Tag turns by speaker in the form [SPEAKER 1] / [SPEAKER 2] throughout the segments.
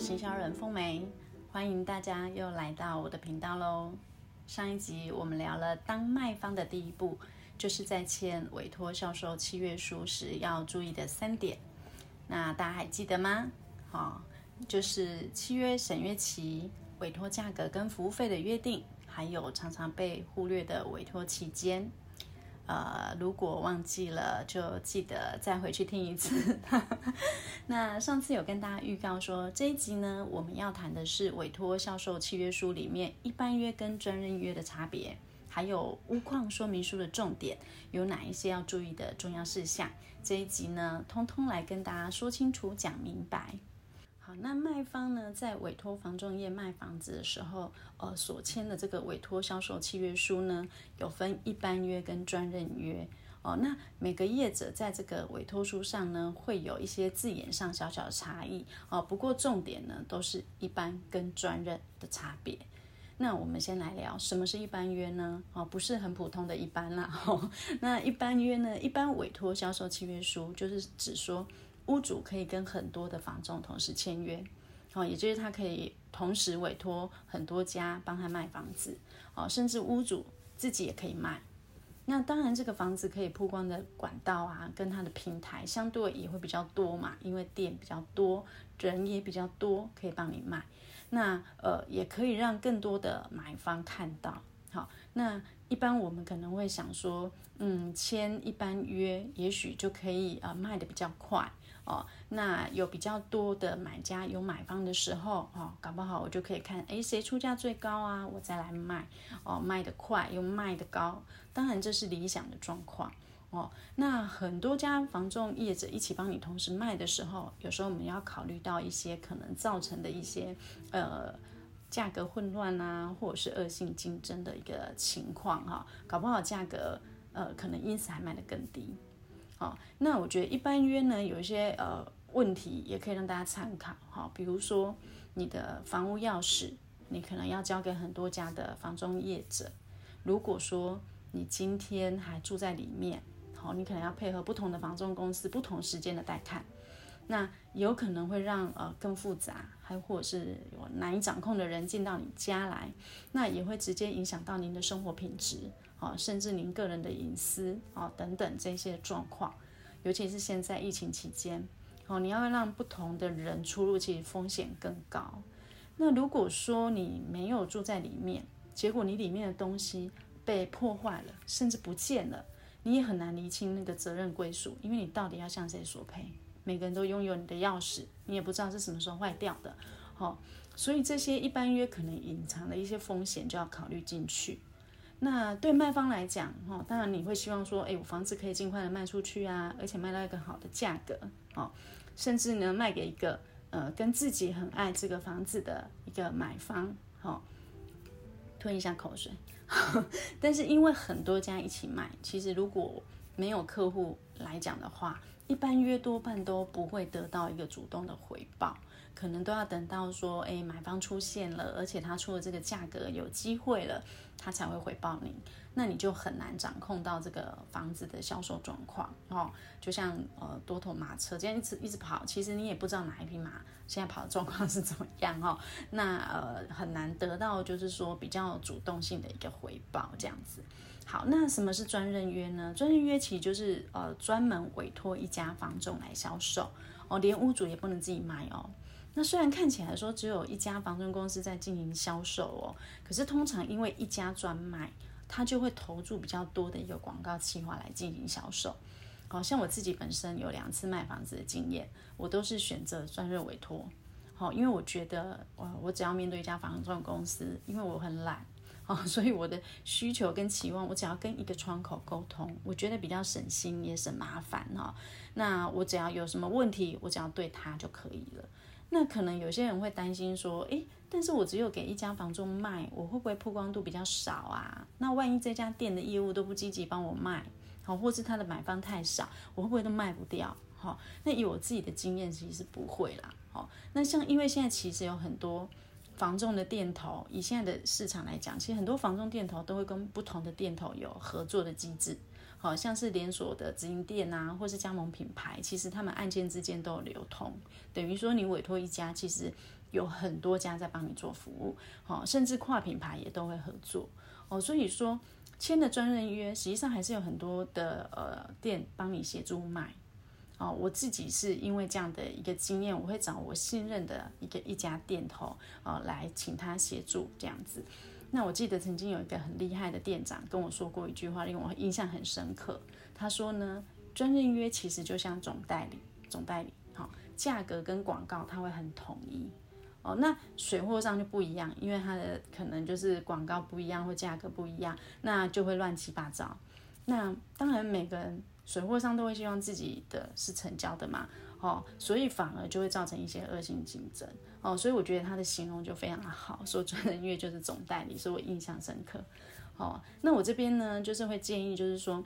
[SPEAKER 1] 行销人凤梅，欢迎大家又来到我的频道喽。上一集我们聊了当卖方的第一步，就是在签委托销售契约书时要注意的三点。那大家还记得吗？好，就是契约审阅期、委托价格跟服务费的约定，还有常常被忽略的委托期间。呃，如果忘记了，就记得再回去听一次。那上次有跟大家预告说，这一集呢，我们要谈的是委托销售契约书里面一般约跟专任约的差别，还有屋况说明书的重点有哪一些要注意的重要事项。这一集呢，通通来跟大家说清楚、讲明白。那卖方呢，在委托房仲业卖房子的时候，呃，所签的这个委托销售契约书呢，有分一般约跟专任约哦。那每个业者在这个委托书上呢，会有一些字眼上小小的差异哦。不过重点呢，都是一般跟专任的差别。那我们先来聊什么是一般约呢？哦，不是很普通的一般啦。哦，那一般约呢，一般委托销售契约书就是指说。屋主可以跟很多的房仲同时签约，哦，也就是他可以同时委托很多家帮他卖房子，哦，甚至屋主自己也可以卖。那当然，这个房子可以曝光的管道啊，跟它的平台相对也会比较多嘛，因为店比较多，人也比较多，可以帮你卖。那呃，也可以让更多的买方看到。好，那一般我们可能会想说，嗯，签一般约，也许就可以呃卖得比较快。哦，那有比较多的买家有买方的时候，哦，搞不好我就可以看，诶，谁出价最高啊，我再来卖，哦，卖得快又卖得高，当然这是理想的状况，哦，那很多家房仲业者一起帮你同时卖的时候，有时候我们要考虑到一些可能造成的一些呃价格混乱啊，或者是恶性竞争的一个情况哈，搞不好价格呃可能因此还卖得更低。好，那我觉得一般约呢，有一些呃问题也可以让大家参考哈，比如说你的房屋钥匙，你可能要交给很多家的房中业者。如果说你今天还住在里面，好，你可能要配合不同的房中公司不同时间的带看，那有可能会让呃更复杂，还或是有难以掌控的人进到你家来，那也会直接影响到您的生活品质。啊，甚至您个人的隐私啊等等这些状况，尤其是现在疫情期间，哦，你要让不同的人出入，其实风险更高。那如果说你没有住在里面，结果你里面的东西被破坏了，甚至不见了，你也很难厘清那个责任归属，因为你到底要向谁索赔？每个人都拥有你的钥匙，你也不知道是什么时候坏掉的，好，所以这些一般约可能隐藏的一些风险就要考虑进去。那对卖方来讲，哈，当然你会希望说，哎，我房子可以尽快的卖出去啊，而且卖到一个好的价格，哦，甚至呢卖给一个呃跟自己很爱这个房子的一个买方，好，吞一下口水。但是因为很多家一起卖，其实如果没有客户来讲的话，一般约多半都不会得到一个主动的回报。可能都要等到说，哎，买方出现了，而且他出了这个价格有机会了，他才会回报你。那你就很难掌控到这个房子的销售状况哦。就像呃多头马车这样一直一直跑，其实你也不知道哪一匹马现在跑的状况是怎么样哦。那呃很难得到就是说比较主动性的一个回报这样子。好，那什么是专任约呢？专任约其实就是呃专门委托一家房仲来销售哦，连屋主也不能自己卖哦。那虽然看起来说只有一家房仲公司在进行销售哦，可是通常因为一家专卖，它就会投注比较多的一个广告计划来进行销售。好像我自己本身有两次卖房子的经验，我都是选择专任委托。好，因为我觉得我我只要面对一家房仲公司，因为我很懒，哦，所以我的需求跟期望，我只要跟一个窗口沟通，我觉得比较省心也省麻烦哈。那我只要有什么问题，我只要对他就可以了。那可能有些人会担心说，诶，但是我只有给一家房仲卖，我会不会曝光度比较少啊？那万一这家店的业务都不积极帮我卖，好，或是他的买方太少，我会不会都卖不掉？好，那以我自己的经验，其实不会啦。好，那像因为现在其实有很多房仲的店头，以现在的市场来讲，其实很多房仲店头都会跟不同的店头有合作的机制。好像是连锁的直营店啊，或是加盟品牌，其实他们案件之间都有流通，等于说你委托一家，其实有很多家在帮你做服务，好，甚至跨品牌也都会合作哦。所以说签的专任约，实际上还是有很多的呃店帮你协助卖。哦，我自己是因为这样的一个经验，我会找我信任的一个一家店头哦来请他协助这样子。那我记得曾经有一个很厉害的店长跟我说过一句话，令我印象很深刻。他说呢，专任约其实就像总代理，总代理好，价格跟广告他会很统一。哦，那水货上就不一样，因为它的可能就是广告不一样或价格不一样，那就会乱七八糟。那当然每个人水货商都会希望自己的是成交的嘛，哦，所以反而就会造成一些恶性竞争。哦，所以我觉得他的形容就非常的好，说专人约就是总代理，所以我印象深刻。哦，那我这边呢，就是会建议，就是说，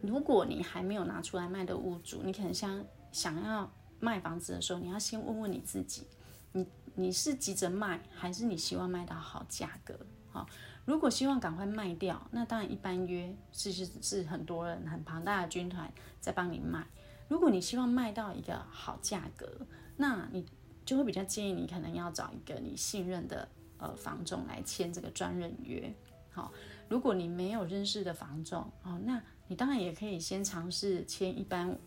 [SPEAKER 1] 如果你还没有拿出来卖的屋主，你可能想想要卖房子的时候，你要先问问你自己。你你是急着卖，还是你希望卖到好价格？好，如果希望赶快卖掉，那当然一般约是是是很多人很庞大的军团在帮你卖。如果你希望卖到一个好价格，那你就会比较建议你可能要找一个你信任的呃房仲来签这个专任约。好，如果你没有认识的房仲哦，那你当然也可以先尝试签一般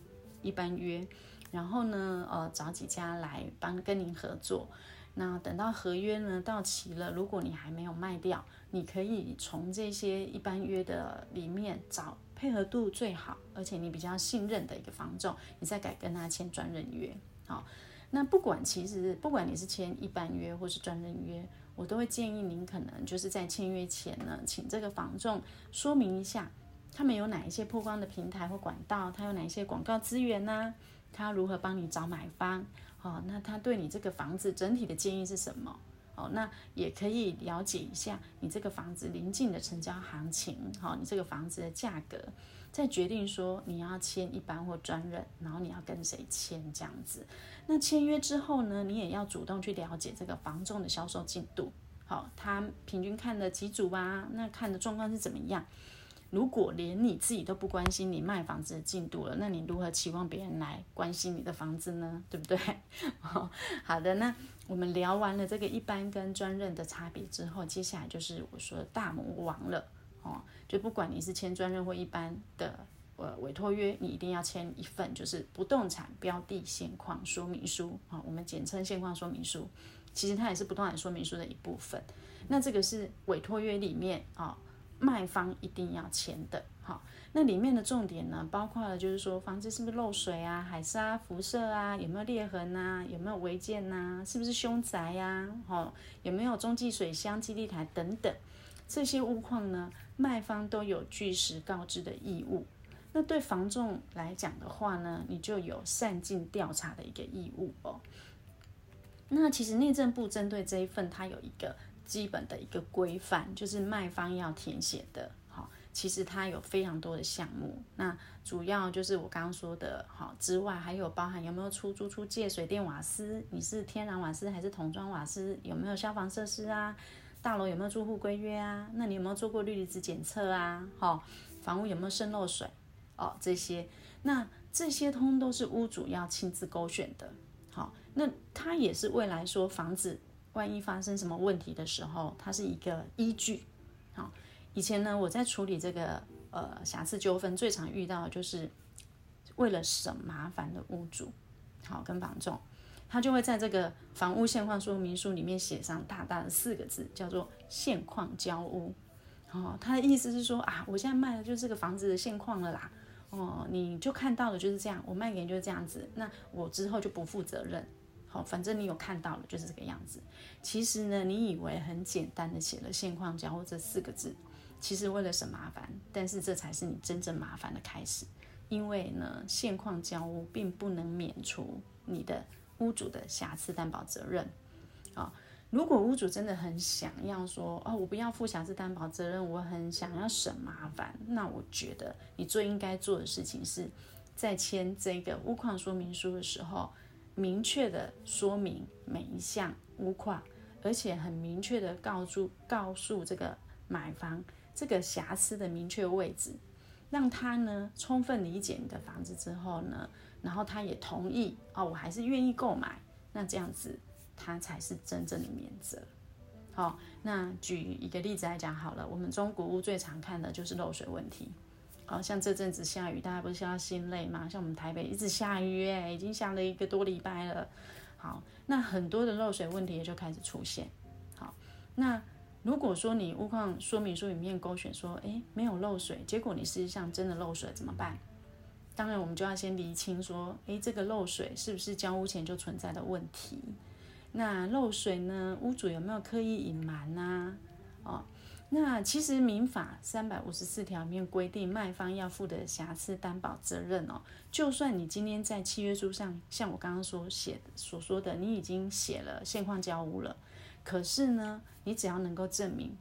[SPEAKER 1] 一般约。然后呢，呃，找几家来帮跟您合作。那等到合约呢到期了，如果你还没有卖掉，你可以从这些一般约的里面找配合度最好，而且你比较信任的一个房仲，你再改跟他签专任约。好，那不管其实不管你是签一般约或是专任约，我都会建议您可能就是在签约前呢，请这个房仲说明一下，他们有哪一些曝光的平台或管道，他有哪一些广告资源呢、他如何帮你找买方？哦，那他对你这个房子整体的建议是什么？哦，那也可以了解一下你这个房子临近的成交行情，好，你这个房子的价格，再决定说你要签一般或专任，然后你要跟谁签这样子。那签约之后呢，你也要主动去了解这个房仲的销售进度，好，他平均看了几组啊？那看的状况是怎么样？如果连你自己都不关心你卖房子的进度了，那你如何期望别人来关心你的房子呢？对不对？哦，好的，那我们聊完了这个一般跟专任的差别之后，接下来就是我说的大魔王了哦。就不管你是签专任或一般的呃委托约，你一定要签一份就是不动产标的现况说明书啊，哦，我们简称现况说明书。其实它也是不动产说明书的一部分。那这个是委托约里面啊。哦卖方一定要签的，好，那里面的重点呢，包括了就是说房子是不是漏水啊、海沙、辐射啊，有没有裂痕啊，有没有违建呐，是不是凶宅呀，好，有没有中继水箱、基地台等等这些物况呢，卖方都有据实告知的义务。那对房仲来讲的话呢，你就有善尽调查的一个义务哦。那其实内政部针对这一份，它有一个。基本的一个规范就是卖方要填写的，好，其实它有非常多的项目，那主要就是我刚刚说的，好之外，还有包含有没有出租出借水电瓦斯，你是天然瓦斯还是桶装瓦斯，有没有消防设施啊，大楼有没有住户规约啊，那你有没有做过氯离子检测啊，好，房屋有没有渗漏水，哦，这些，那这些通都是屋主要亲自勾选的，好，那他也是未来说房子。万一发生什么问题的时候，它是一个依据。好，以前呢，我在处理这个呃瑕疵纠纷，最常遇到的就是为了省麻烦的屋主，好跟房仲，他就会在这个房屋现况说明书里面写上大大的四个字，叫做现况交屋。哦，他的意思是说啊，我现在卖的就是这个房子的现况了啦。哦，你就看到的就是这样，我卖给你就是这样子，那我之后就不负责任。好，反正你有看到了，就是这个样子。其实呢，你以为很简单的写了“现况交屋”这四个字，其实为了省麻烦，但是这才是你真正麻烦的开始。因为呢，现况交屋并不能免除你的屋主的瑕疵担保责任。啊，如果屋主真的很想要说，哦，我不要负瑕疵担保责任，我很想要省麻烦，那我觉得你最应该做的事情是在签这个屋况说明书的时候。明确的说明每一项屋况，而且很明确的告诉告诉这个买方这个瑕疵的明确位置，让他呢充分理解你的房子之后呢，然后他也同意哦，我还是愿意购买。那这样子他才是真正的免责。好，那举一个例子来讲好了，我们中古屋最常看的就是漏水问题。好像这阵子下雨，大家不是要心累吗？像我们台北一直下雨，哎，已经下了一个多礼拜了。好，那很多的漏水问题也就开始出现。好，那如果说你屋况说明书里面勾选说，哎，没有漏水，结果你实际上真的漏水怎么办？当然，我们就要先厘清说，哎，这个漏水是不是交屋前就存在的问题？那漏水呢？屋主有没有刻意隐瞒呐？哦，那其实民法三百五十四条里面规定，卖方要负的瑕疵担保责任哦。就算你今天在契约书上，像我刚刚所写所说的，你已经写了现况交屋了，可是呢，你只要能够证明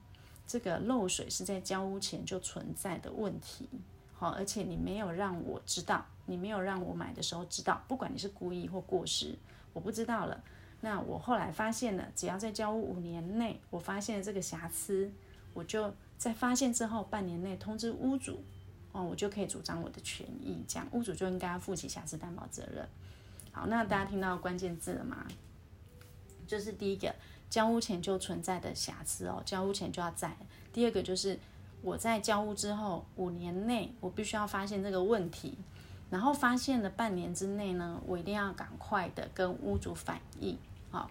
[SPEAKER 1] 这个漏水是在交屋前就存在的问题，好，而且你没有让我知道，你没有让我买的时候知道，不管你是故意或过失，我不知道了。那我后来发现了，只要在交屋五年内，我发现了这个瑕疵，我就在发现之后半年内通知屋主，哦，我就可以主张我的权益，这样屋主就应该负起瑕疵担保责任。好，那大家听到关键字了吗？就是第一个，交屋前就存在的瑕疵哦，交屋前就要在。第二个就是我在交屋之后五年内，我必须要发现这个问题。然后发现了半年之内呢，我一定要赶快的跟屋主反映。好，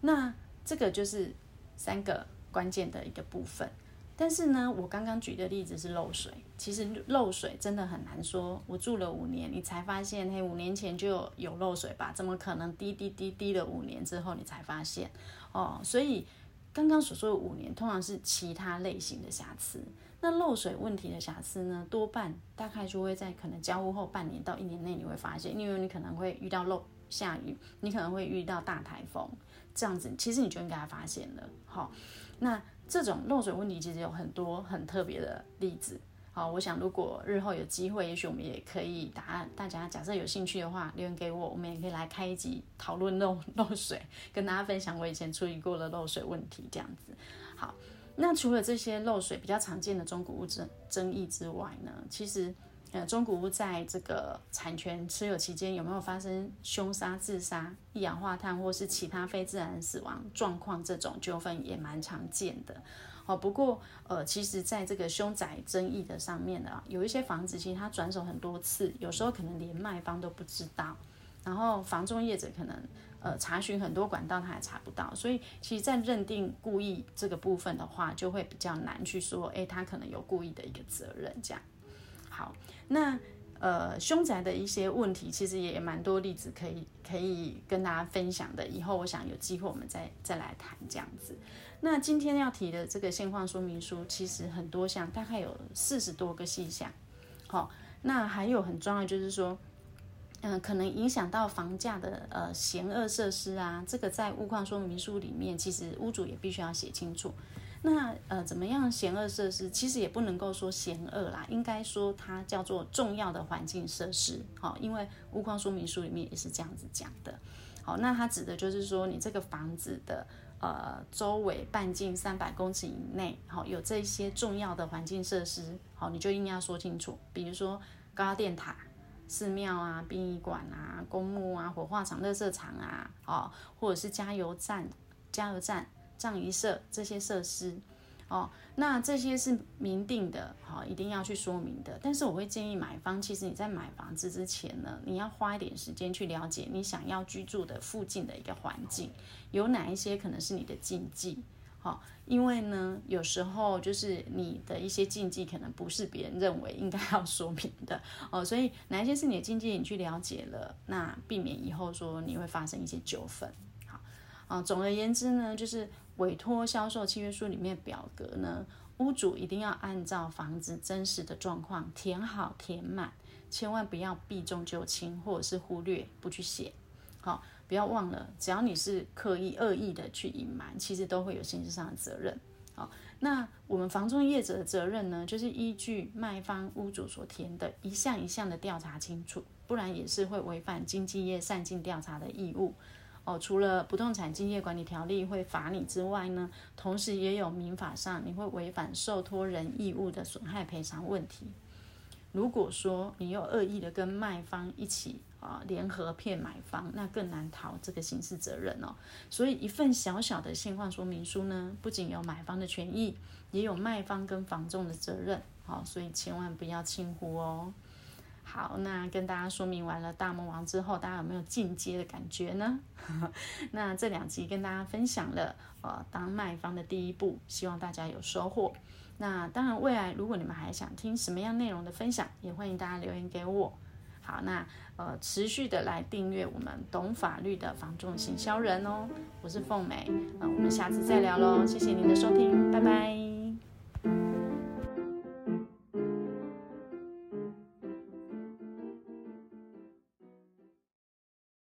[SPEAKER 1] 那这个就是三个关键的一个部分。但是呢，我刚刚举的例子是漏水，其实漏水真的很难说。我住了五年，你才发现，嘿，五年前就有，有漏水吧？怎么可能滴滴滴滴了五年之后你才发现？哦，所以刚刚所说的五年，通常是其他类型的瑕疵。那漏水问题的瑕疵呢，多半大概就会在可能交屋后半年到一年内你会发现，因为你可能会遇到漏下雨，你可能会遇到大台风，这样子其实你就应该发现了。好，那这种漏水问题其实有很多很特别的例子。好，我想如果日后有机会，也许我们也可以答案，大家假设有兴趣的话，留言给我，我们也可以来开一集讨论漏 漏水，跟大家分享我以前处理过的漏水问题，这样子。好。那除了这些漏水比较常见的中古物争争议之外呢，其实，呃，中古屋在这个产权持有期间有没有发生凶杀、自杀、一氧化碳或是其他非自然死亡状况这种纠纷也蛮常见的。哦，不过，呃，其实在这个凶宅争议的上面呢，有一些房子其实它转手很多次，有时候可能连卖方都不知道，然后房中业者可能。呃，查询很多管道，他也查不到，所以其实，在认定故意这个部分的话，就会比较难去说，哎，他可能有故意的一个责任这样。好，那呃，凶宅的一些问题，其实也蛮多例子可以可以跟大家分享的。以后我想有机会我们再再来谈这样子。那今天要提的这个现况说明书，其实很多项，大概有四十多个细项。好，那还有很重要就是说。嗯，可能影响到房价的呃险恶设施啊，这个在屋况说明书里面，其实屋主也必须要写清楚。那呃，怎么样嫌恶设施？其实也不能够说嫌恶啦，应该说它叫做重要的环境设施。好，因为屋况说明书里面也是这样子讲的。好，那它指的就是说，你这个房子的呃周围半径三百公尺以内，好，有这些重要的环境设施，好，你就一定要说清楚，比如说高压电塔。寺庙啊、殡仪馆啊、公墓啊、火化场、垃圾场啊，哦，或者是加油站、加油站、葬仪社这些设施，哦，那这些是明定的，好、一定要去说明的。但是我会建议买方，其实你在买房子之前呢，你要花一点时间去了解你想要居住的附近的一个环境，有哪一些可能是你的禁忌。好，因为呢，有时候就是你的一些禁忌可能不是别人认为应该要说明的哦，所以哪一些是你的禁忌，你去了解了，那避免以后说你会发生一些纠纷。好，啊，总而言之呢，就是委托销售契约书里面表格呢，屋主一定要按照房子真实的状况填好填满，千万不要避重就轻或者是忽略不去写。好。不要忘了，只要你是刻意恶意的去隐瞒，其实都会有刑事上的责任。好，那我们房中业者的责任呢，就是依据卖方屋主所填的一项一项的调查清楚，不然也是会违反经纪业善尽调查的义务。哦，除了不动产经纪管理条例会罚你之外呢，同时也有民法上你会违反受托人义务的损害赔偿问题。如果说你有恶意的跟卖方一起啊联合骗买方，那更难逃这个刑事责任哦。所以一份小小的现况说明书呢，不仅有买方的权益，也有卖方跟房仲的责任。好，所以千万不要轻忽哦。好，那跟大家说明完了大魔王之后，大家有没有进阶的感觉呢？那这两集跟大家分享了呃当卖方的第一步，希望大家有收获。那当然，未来如果你们还想听什么样内容的分享，也欢迎大家留言给我。好，那呃持续的来订阅我们懂法律的房仲行销人哦。我是凤美，呃，我们下次再聊喽。谢谢您的收听，拜拜。